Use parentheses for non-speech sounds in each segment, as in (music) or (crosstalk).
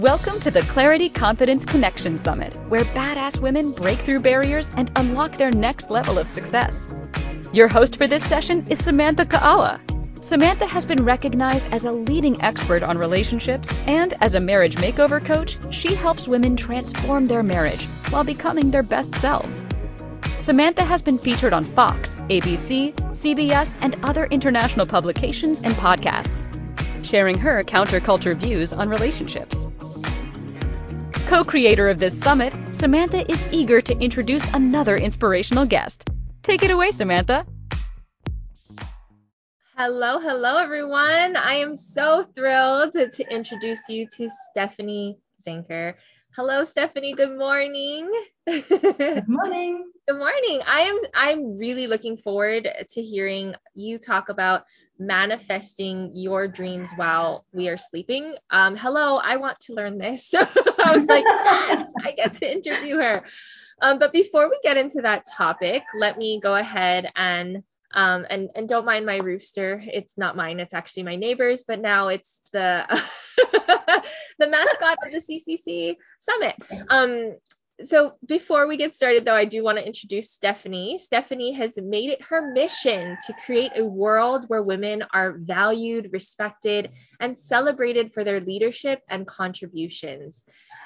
Welcome to the Clarity Confidence Connection Summit, where badass women break through barriers and unlock their next level of success. Your host for this session is Samantha Ka'awa. Samantha has been recognized as a leading expert on relationships, and as a marriage makeover coach, she helps women transform their marriage while becoming their best selves. Samantha has been featured on Fox, ABC, CBS, and other international publications and podcasts, sharing her counterculture views on relationships. Co creator of this summit, Samantha is eager to introduce another inspirational guest. Take it away, Samantha. Hello, hello, everyone. I am so thrilled to, to introduce you to Stephanie Zenker. Hello, Stephanie. Good morning. Good (laughs) morning. Good morning. I am I'm really looking forward to hearing you talk about manifesting your dreams while we are sleeping. Um, hello, I want to learn this. (laughs) So I was like, yes, I get to interview her. Um, but before we get into that topic, let me go ahead and um, and and don't mind my rooster. It's not mine. It's actually my neighbor's. But now it's the (laughs) the mascot of the CCC summit. Um, so before we get started though i do want to introduce stephanie. Stephanie has made it her mission to create a world where women are valued respected and celebrated for their leadership and contributions.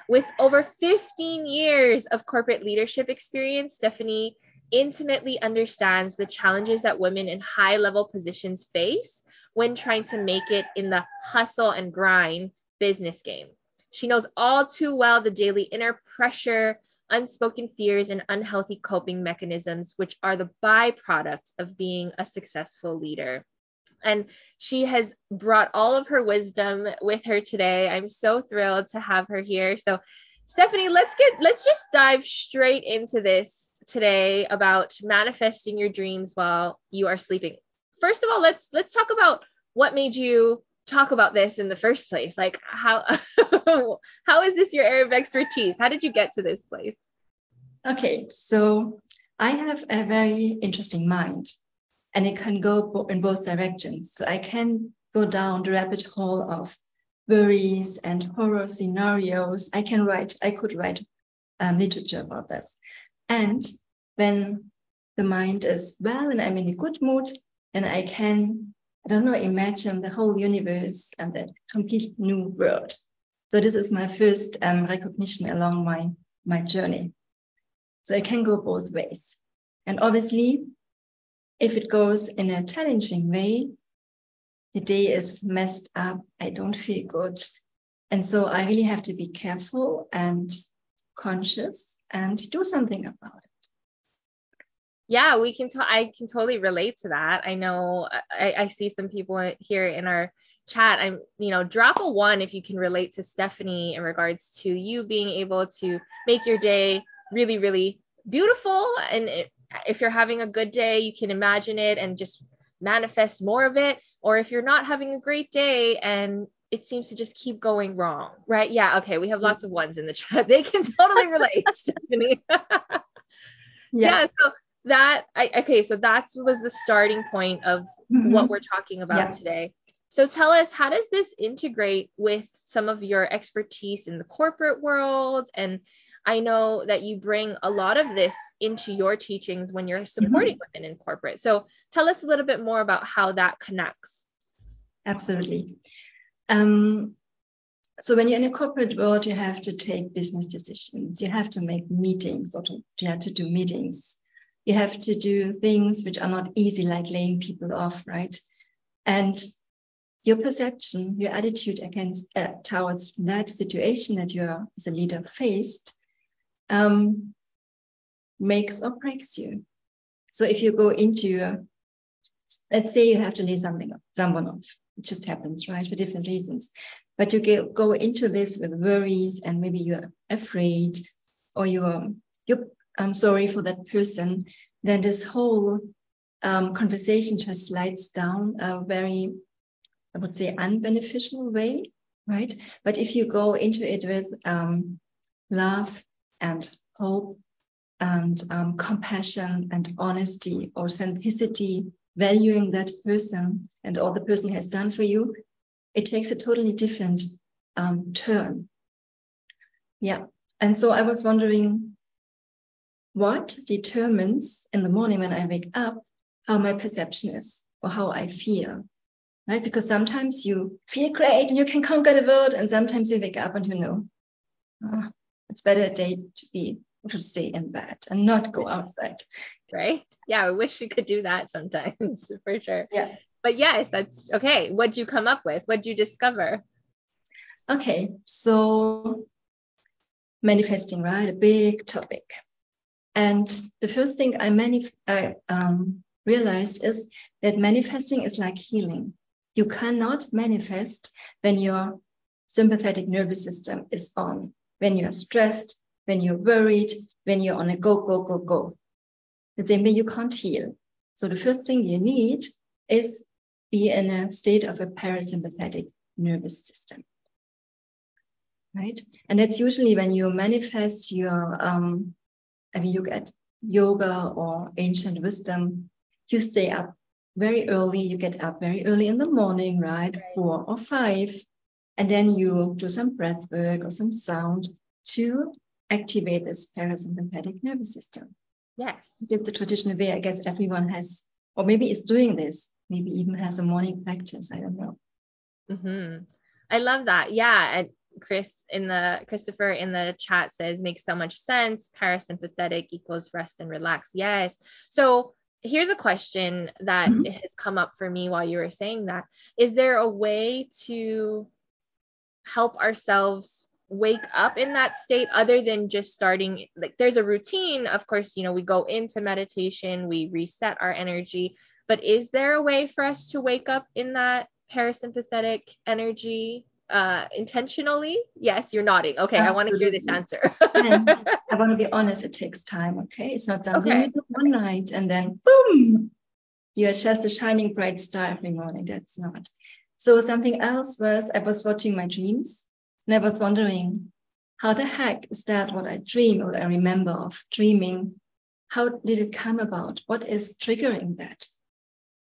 With over 15 years of corporate leadership experience stephanie intimately understands the challenges that women in high level positions face when trying to make it in the hustle and grind business game she knows all too well the daily inner pressure, unspoken fears, and unhealthy coping mechanisms, which are the byproduct of being a successful leader. And she has brought all of her wisdom with her today. I'm so thrilled to have her here. So, Stephanie, let's get let's just dive straight into this today about manifesting your dreams while you are sleeping. First of all, let's let's talk about what made you talk about this in the first place? Like how (laughs) how is this your area of expertise? How did you get to this place? Okay, so I have a very interesting mind and it can go in both directions. So I can go down the rabbit hole of worries and horror scenarios. I can write, I could write um, literature about this. And when the mind is well and I'm in a good mood, and I can I don't know, imagine the whole universe and a complete new world. So this is my first um, recognition along my, my journey. So it can go both ways. And obviously, if it goes in a challenging way, the day is messed up. I don't feel good. And so I really have to be careful and conscious and do something about it yeah we can t- i can totally relate to that. I know I, I see some people here in our chat. I'm you know drop a one if you can relate to stephanie in regards to you being able to make your day really really beautiful. And it, if you're having a good day you can imagine it and just manifest more of it. Or if you're not having a great day and it seems to just keep going wrong right? Yeah okay we have lots of ones in the chat. (laughs) They can totally relate (laughs) stephanie. (laughs) Yeah. yeah so that I, okay so that was the starting point of mm-hmm. what we're talking about yeah. today. So tell us how does this integrate with some of your expertise in the corporate world? And i know that you bring a lot of this into your teachings when you're supporting mm-hmm. women in corporate. So tell us a little bit more about how that connects. Absolutely. Um, so when you're in a corporate world you have to take business decisions. You have to make meetings or to, you have to do meetings you have to do things which are not easy, like laying people off, right? And your perception, your attitude against uh, towards that situation that you are as a leader faced um, makes or breaks you. So if you go into, let's say you have to lay something someone off, it just happens, right, for different reasons. But you go, go into this with worries and maybe you're afraid or you're you're I'm sorry for that person, then this whole um, conversation just slides down a very, I would say, unbeneficial way, right? But if you go into it with um, love and hope and um, compassion and honesty, authenticity, valuing that person and all the person has done for you, it takes a totally different um, turn. Yeah. And so I was wondering what determines in the morning when I wake up how my perception is or how I feel. Right? Because sometimes you feel great and you can conquer the world, and sometimes you wake up and you know, oh, it's better a day to be to stay in bed and not go outside. Right? Yeah, I wish we could do that sometimes (laughs) for sure. Yeah. But yes, that's okay. What'd you come up with? What'd you discover? Okay, so manifesting, right? A big topic. And the first thing I, manif- I um, realized is that manifesting is like healing. You cannot manifest when your sympathetic nervous system is on, when you're stressed, when you're worried, when you're on a go, go, go, go. The same way you can't heal. So the first thing you need is be in a state of a parasympathetic nervous system. Right? And that's usually when you manifest your, um, I mean, you get yoga or ancient wisdom, you stay up very early, you get up very early in the morning, right? Four or five. And then you do some breath work or some sound to activate this parasympathetic nervous system. Yes. It's a traditional way, I guess everyone has, or maybe is doing this, maybe even has a morning practice. I don't know. Mm-hmm. I love that. Yeah. And Chris in the Christopher in the chat says makes so much sense. Parasympathetic equals rest and relax. Yes. So here's a question that mm-hmm. has come up for me while you were saying that. Is there a way to help ourselves wake up in that state other than just starting like there's a routine of course you know we go into meditation we reset our energy but is there a way for us to wake up in that parasympathetic energy uh intentionally yes you're nodding okay Absolutely. i want to hear this answer (laughs) i want to be honest it takes time okay it's not something okay. you do one night and then boom you're just a shining bright star every morning that's not so something else was i was watching my dreams and I was wondering, how the heck is that what I dream or I remember of dreaming? How did it come about? What is triggering that?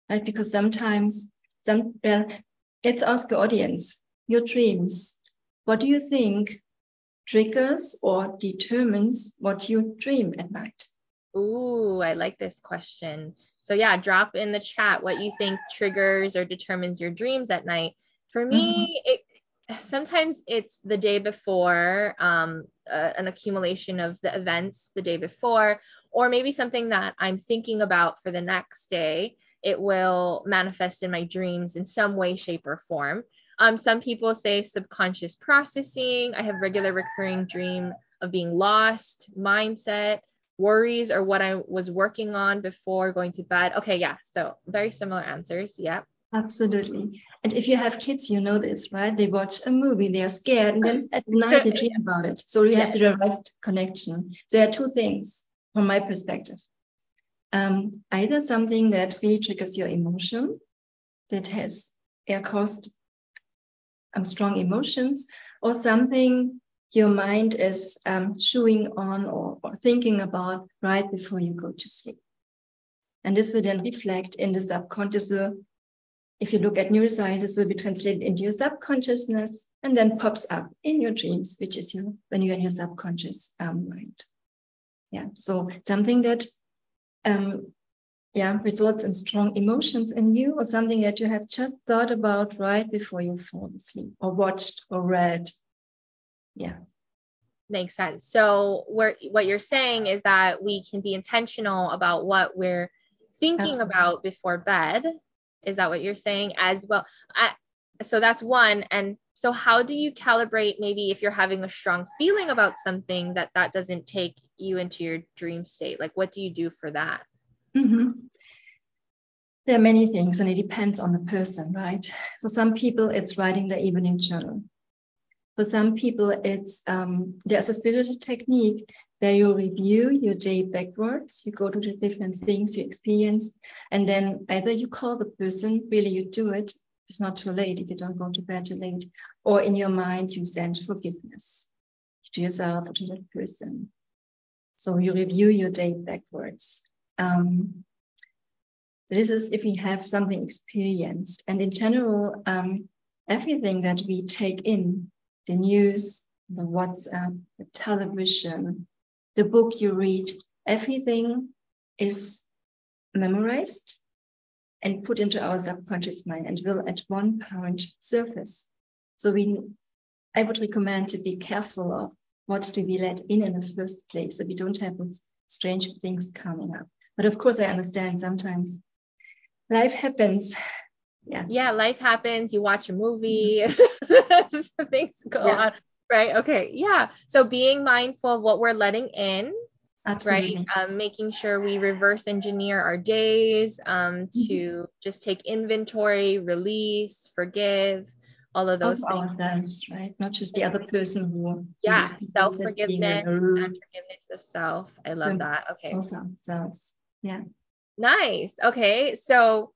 Right? Because sometimes, some, well, let's ask the audience, your dreams, what do you think triggers or determines what you dream at night? Ooh, I like this question. So yeah, drop in the chat what you think triggers or determines your dreams at night. For me, mm-hmm. it sometimes it's the day before um, uh, an accumulation of the events the day before or maybe something that i'm thinking about for the next day it will manifest in my dreams in some way shape or form um, some people say subconscious processing i have regular recurring dream of being lost mindset worries or what i was working on before going to bed okay yeah so very similar answers yeah Absolutely. And if you have kids, you know this, right? They watch a movie, they are scared, and then (laughs) at night they dream about it. So you have the direct connection. So there are two things from my perspective. Um, either something that really triggers your emotion, that has air caused um, strong emotions, or something your mind is um, chewing on or, or thinking about right before you go to sleep. And this will then reflect in the subconscious will if you look at neuroscience, this will be translated into your subconsciousness and then pops up in your dreams, which is your when you're in your subconscious um, mind. Yeah, so something that um, yeah results in strong emotions in you, or something that you have just thought about right before you fall asleep, or watched or read. Yeah. Makes sense. So, what you're saying is that we can be intentional about what we're thinking Absolutely. about before bed is that what you're saying as well? I, so that's one. And so how do you calibrate maybe if you're having a strong feeling about something that that doesn't take you into your dream state? Like what do you do for that? Mm-hmm. There are many things and it depends on the person, right? For some people, it's writing the evening journal. For some people, it's um, there's a spiritual technique where you review your day backwards. You go to the different things you experienced, and then either you call the person, really you do it. It's not too late if you don't go to bed too late, or in your mind you send forgiveness to yourself or to that person. So you review your day backwards. Um, this is if we have something experienced, and in general, um, everything that we take in, the news, the WhatsApp, the television, the book you read, everything is memorized and put into our subconscious mind and will at one point surface. So we, I would recommend to be careful of what do we let in in the first place so we don't have strange things coming up. But of course, I understand sometimes life happens. Yeah. Yeah, life happens. You watch a movie, mm-hmm. (laughs) things go yeah. on. Right. Okay. Yeah. So being mindful of what we're letting in Absolutely. right um, making sure we reverse engineer our days um, to mm-hmm. just take inventory release forgive all of those of things. ourselves right not just the other person who yeah self forgiveness and forgiveness of self i love that okay also ourselves yeah nice okay so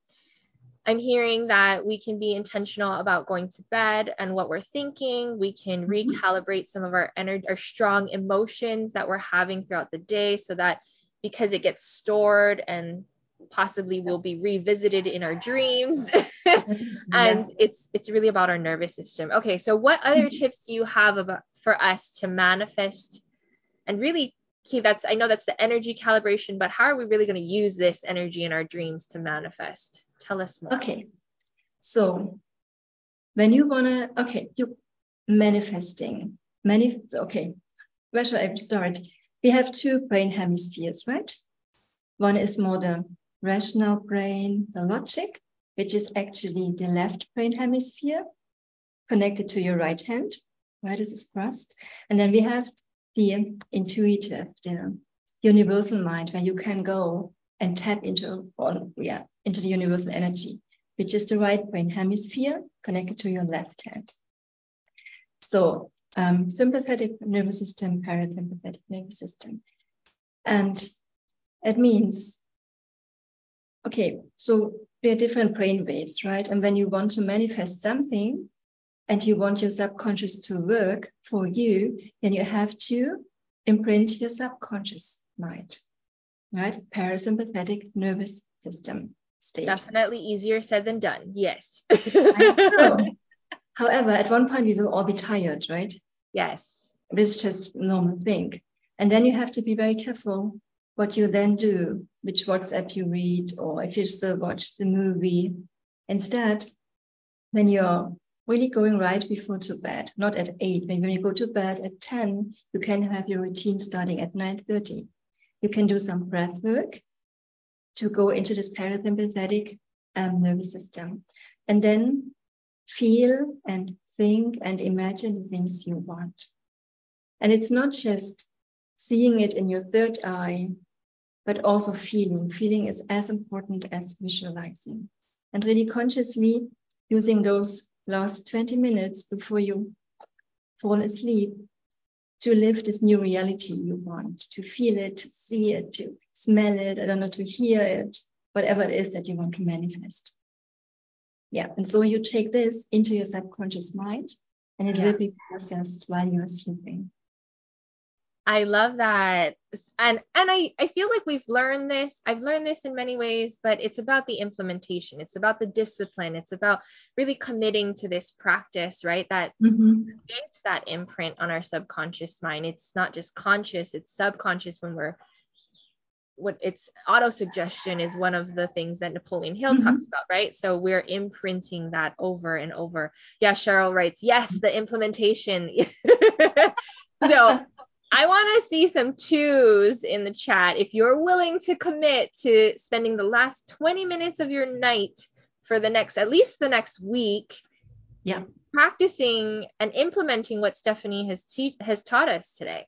I'm hearing that we can be intentional about going to bed and what we're thinking. We can mm-hmm. recalibrate some of our energy, our strong emotions that we're having throughout the day so that because it gets stored and possibly will be revisited in our dreams (laughs) and yeah. it's it's really about our nervous system okay so what other mm-hmm. tips do you have about for us to manifest and really see that's i know that's the energy calibration but how are we really going to use this energy in our dreams to manifest Tell us more. Okay. So when you wanna, okay, you manifesting, manif- okay, where should I start? We have two brain hemispheres, right? One is more the rational brain, the logic, which is actually the left brain hemisphere connected to your right hand, right? This is crossed. And then we have the intuitive, the universal mind, where you can go and tap into yeah into the universal energy, which is the right brain hemisphere connected to your left hand. So um, sympathetic nervous system, parasympathetic nervous system. And it means, okay, so there are different brain waves, right? And when you want to manifest something and you want your subconscious to work for you, then you have to imprint your subconscious mind, right? Parasympathetic nervous system state. Definitely easier said than done. Yes. (laughs) However, at one point we will all be tired, right? Yes. It's just normal thing. And then you have to be very careful what you then do, which WhatsApp you read, or if you still watch the movie. Instead, when you're really going right before to bed, not at eight, when you go to bed at 10, you can have your routine starting at 9.30. You can do some breath work to go into this parasympathetic um, nervous system and then feel and think and imagine the things you want. And it's not just seeing it in your third eye, but also feeling. Feeling is as important as visualizing. And really consciously using those last 20 minutes before you fall asleep to live this new reality you want, to feel it, to see it, to smell it, I don't know, to hear it, whatever it is that you want to manifest. Yeah, and so you take this into your subconscious mind and it yeah. will be processed while you're sleeping. I love that. And and I, I feel like we've learned this. I've learned this in many ways, but it's about the implementation. It's about the discipline. It's about really committing to this practice, right? That mm-hmm. creates that imprint on our subconscious mind. It's not just conscious, it's subconscious when we're what it's auto suggestion is one of the things that Napoleon Hill mm-hmm. talks about, right? So we're imprinting that over and over. Yeah, Cheryl writes, yes, the implementation. (laughs) so I want to see some twos in the chat. If you're willing to commit to spending the last 20 minutes of your night for the next, at least the next week, yeah, practicing and implementing what Stephanie has te- has taught us today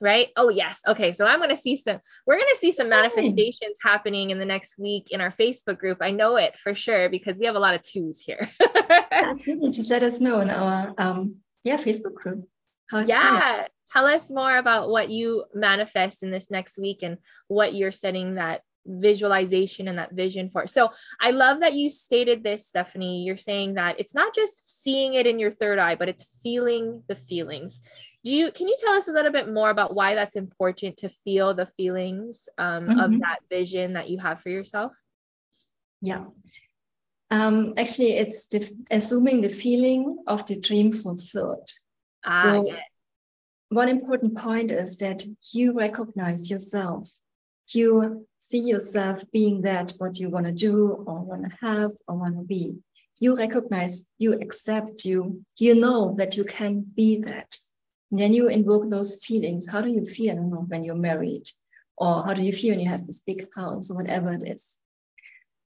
right? Oh yes. Okay, so I'm gonna see some. We're gonna see some manifestations happening in the next week in our Facebook group. I know it for sure because we have a lot of twos here. (laughs) Absolutely. Just let us know in our um yeah Facebook group. yeah. Going. Tell us more about what you manifest in this next week and what you're setting that visualization and that vision for. So I love that you stated this, Stephanie. You're saying that it's not just seeing it in your third eye, but it's feeling the feelings do you can you tell us a little bit more about why that's important to feel the feelings um, mm-hmm. of that vision that you have for yourself yeah um, actually it's the, assuming the feeling of the dream fulfilled ah, so one important point is that you recognize yourself. You see yourself being that what you want to do or want to have or want to be. You recognize, you accept you, you know that you can be that. And then you invoke those feelings. How do you feel know, when you're married? Or how do you feel when you have this big house or whatever it is?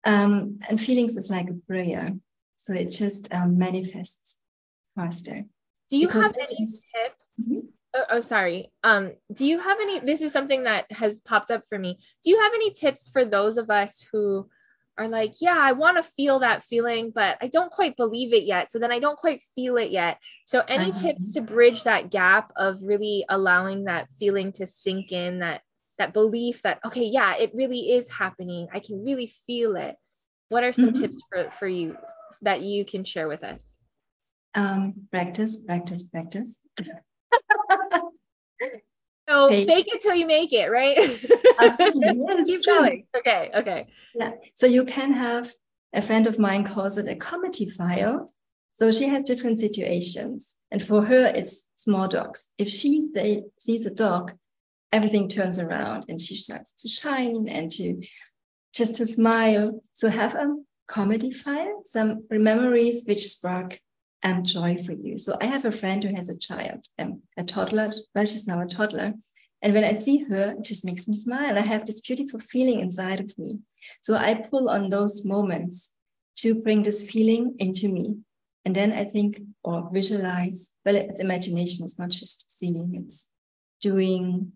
Um, and feelings is like a prayer. So it just um, manifests faster. Do you because have any tips? Mm-hmm. Oh, oh, sorry. Um, do you have any? This is something that has popped up for me. Do you have any tips for those of us who are like, yeah, I want to feel that feeling, but I don't quite believe it yet. So then I don't quite feel it yet. So any uh-huh. tips to bridge that gap of really allowing that feeling to sink in, that that belief that okay, yeah, it really is happening. I can really feel it. What are some mm-hmm. tips for for you that you can share with us? Um, practice, practice, practice. (laughs) So fake. fake it till you make it, right? (laughs) Absolutely. Yeah, Keep true. going. Okay. Okay. Yeah. So you can have a friend of mine calls it a comedy file. So she has different situations. And for her, it's small dogs. If she say, sees a dog, everything turns around and she starts to shine and to just to smile. So have a comedy file, some memories which spark um, joy for you. So I have a friend who has a child, um, a toddler. Well, she's now a toddler. And when I see her, it just makes me smile. I have this beautiful feeling inside of me. So I pull on those moments to bring this feeling into me. And then I think or visualize, well, it's imagination. It's not just seeing, it's doing,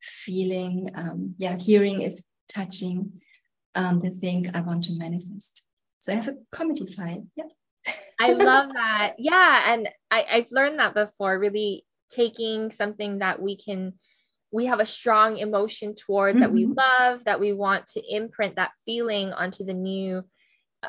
feeling, um, yeah, hearing, if touching um, the thing I want to manifest. So I have a comedy file. Yeah. I love that. Yeah. And I, I've learned that before, really taking something that we can we have a strong emotion towards mm-hmm. that we mm-hmm. love that we want to imprint that feeling onto the new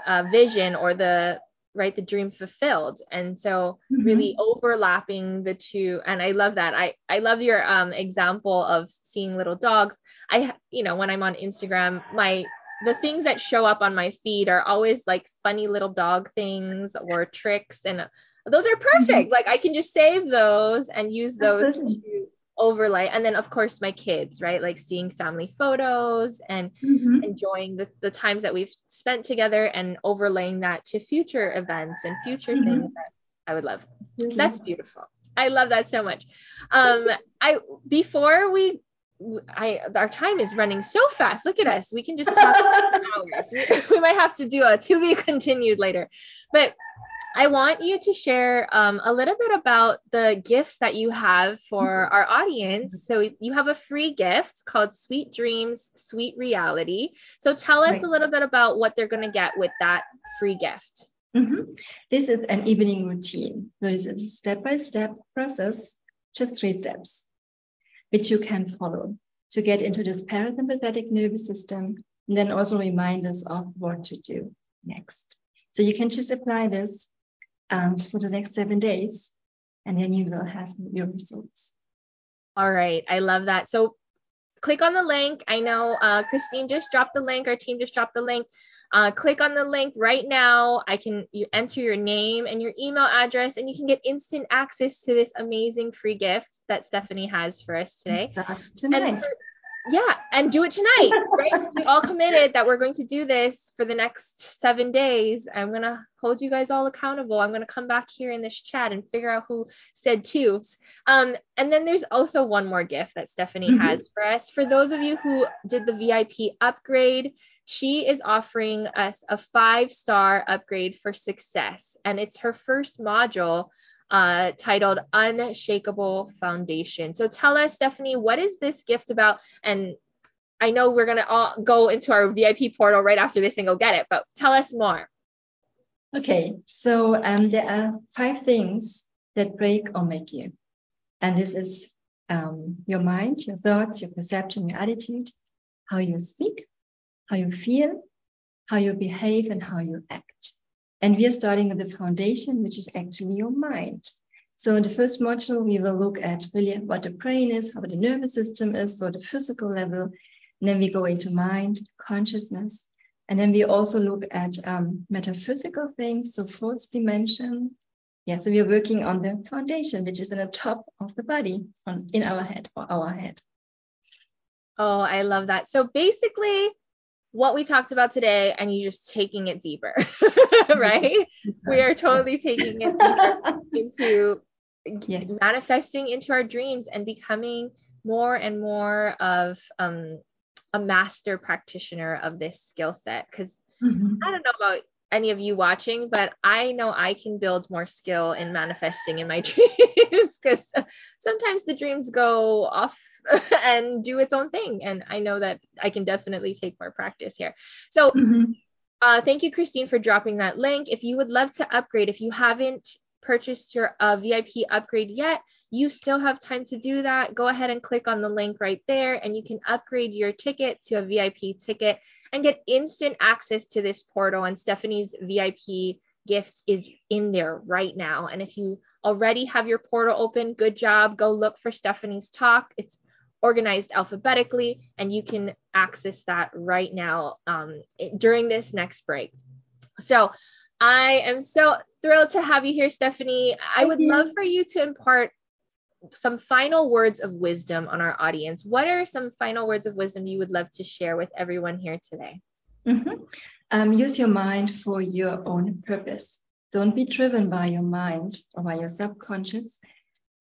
uh, vision or the right the dream fulfilled and so mm-hmm. really overlapping the two and i love that i i love your um example of seeing little dogs i you know when i'm on instagram my the things that show up on my feed are always like funny little dog things or tricks and those are perfect mm-hmm. like i can just save those and use those Absolutely. to overlay and then of course my kids right like seeing family photos and mm-hmm. enjoying the, the times that we've spent together and overlaying that to future events and future mm-hmm. things that i would love mm-hmm. that's beautiful i love that so much um i before we I our time is running so fast. Look at us. We can just talk about (laughs) hours. We, (laughs) we, might have to do a to be continued later. But I want you to share um, a little bit about the gifts that you have for mm-hmm. our audience. So you have a free gift called Sweet Dreams, Sweet Reality. So tell us right. a little bit about what they're going to get with that free gift. Mm-hmm. This is an evening routine. So this is a step-by-step process, just three steps which you can follow to get into this parasympathetic nervous system and then also remind us of what to do next. So you can just apply this and for the next seven days, and then you will have your results. All right, I love that. So click on the link. I know uh, Christine just dropped the link. Our team just dropped the link. Uh, click on the link right now. I can you enter your name and your email address, and you can get instant access to this amazing free gift that Stephanie has for us today. That's tonight. And yeah, and do it tonight, right? Because we all committed that we're going to do this for the next seven days. I'm gonna hold you guys all accountable. I'm gonna come back here in this chat and figure out who said two. Um, and then there's also one more gift that Stephanie mm-hmm. has for us. For those of you who did the VIP upgrade, she is offering us a five star upgrade for success, and it's her first module uh, titled Unshakable Foundation. So tell us, Stephanie, what is this gift about? And I know we're going to all go into our VIP portal right after this and go get it, but tell us more. Okay, so um, there are five things that break or make you. And this is um, your mind, your thoughts, your perception, your attitude, how you speak, how you feel, how you behave, and how you act. And we are starting with the foundation, which is actually your mind. So in the first module, we will look at really what the brain is, how the nervous system is, so the physical level. And then we go into mind, consciousness. And then we also look at um, metaphysical things, so fourth dimension, yeah, so we are working on the foundation, which is in the top of the body, on in our head or our head. Oh, I love that. So basically, what we talked about today, and you just taking it deeper, (laughs) (laughs) right? we are totally taking it (laughs) into yes. manifesting into our dreams and becoming more and more of um, a master practitioner of this skill set. Because mm-hmm. I don't know about any of you watching, but I know I can build more skill in manifesting in my dreams because sometimes the dreams go off (laughs) and do its own thing. And I know that I can definitely take more practice here. So, mm-hmm. uh, thank you, Christine, for dropping that link. If you would love to upgrade, if you haven't purchased your uh, VIP upgrade yet, you still have time to do that. Go ahead and click on the link right there, and you can upgrade your ticket to a VIP ticket and get instant access to this portal. And Stephanie's VIP gift is in there right now. And if you already have your portal open, good job. Go look for Stephanie's talk. It's organized alphabetically, and you can access that right now um, during this next break. So I am so thrilled to have you here, Stephanie. I would love for you to impart some final words of wisdom on our audience. What are some final words of wisdom you would love to share with everyone here today? Mm-hmm. Um, use your mind for your own purpose. Don't be driven by your mind or by your subconscious,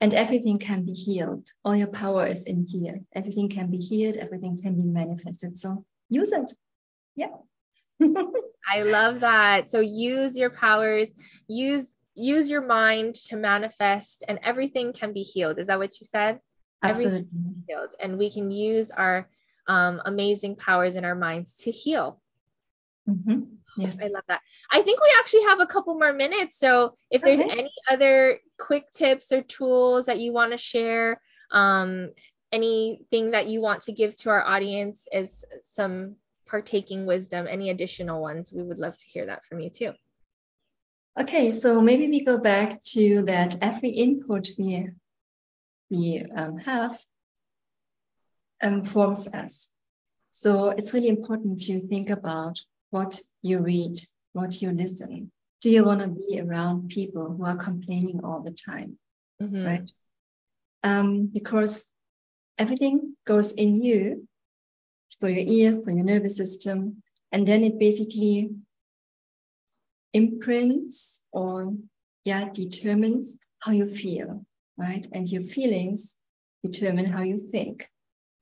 and everything can be healed. All your power is in here. Everything can be healed, everything can be manifested. So use it. Yeah. (laughs) I love that. So use your powers, use use your mind to manifest and everything can be healed. Is that what you said? Absolutely. Healed. And we can use our um, amazing powers in our minds to heal. Mm-hmm. Yes. I love that. I think we actually have a couple more minutes. So if there's okay. any other quick tips or tools that you want to share, um, anything that you want to give to our audience as some partaking wisdom, any additional ones, we would love to hear that from you too. Okay, so maybe we go back to that every input we, we um, have um, forms us. So it's really important to think about what you read, what you listen. Do you want to be around people who are complaining all the time? Mm-hmm. Right? Um, because everything goes in you, through your ears, through your nervous system, and then it basically imprints or yeah determines how you feel right and your feelings determine how you think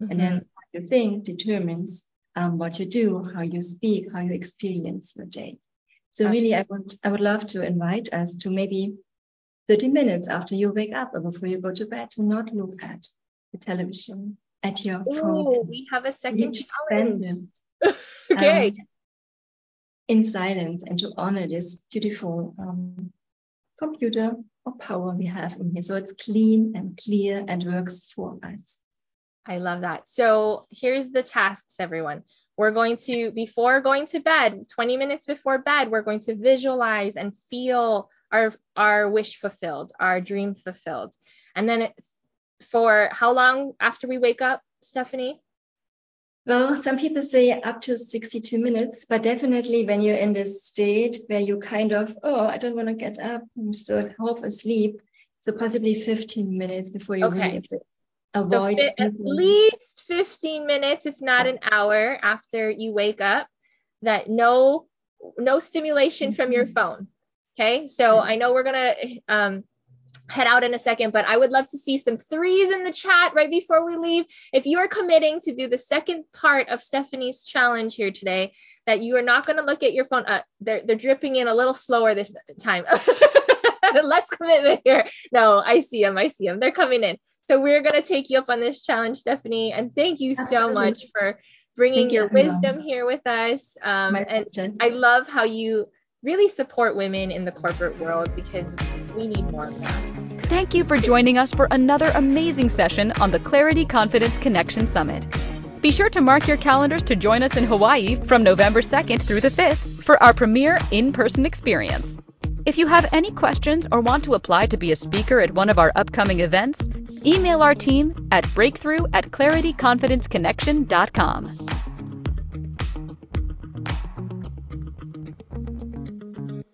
mm-hmm. and then what you think determines um, what you do how you speak how you experience your day so really i would i would love to invite us to maybe 30 minutes after you wake up or before you go to bed to not look at the television at your Ooh, phone we have a second challenge (laughs) okay um, in silence and to honor this beautiful um, computer or power we have in here. So it's clean and clear and works for us. I love that. So here's the tasks, everyone. We're going to, before going to bed, 20 minutes before bed, we're going to visualize and feel our, our wish fulfilled, our dream fulfilled. And then for how long after we wake up, Stephanie? Well, some people say up to 62 minutes, but definitely when you're in this state where you kind of, oh, I don't want to get up, I'm still half asleep. So possibly 15 minutes before you okay. really avoid. So at least 15 minutes, if not an hour after you wake up, that no no stimulation mm-hmm. from your mm-hmm. phone. Okay, so I know we're gonna um, head out in a second, but I would love to see some threes in the chat right before we leave. If you are committing to do the second part of Stephanie's challenge here today, that you are not going to look at your phone. Uh, they're, they're dripping in a little slower this time. (laughs) (laughs) Less commitment here. No, I see them. I see them. They're coming in. So we're going to take you up on this challenge, Stephanie. And thank you so much for bringing your wisdom here with us. Um, and I love how you really support women in the corporate world because we need more of that. Thank you for joining us for another amazing session on the Clarity Confidence Connection Summit. Be sure to mark your calendars to join us in Hawaii from November 2nd through the 5th for our premier in person experience. If you have any questions or want to apply to be a speaker at one of our upcoming events, email our team at breakthrough at clarityconfidenceconnection.com.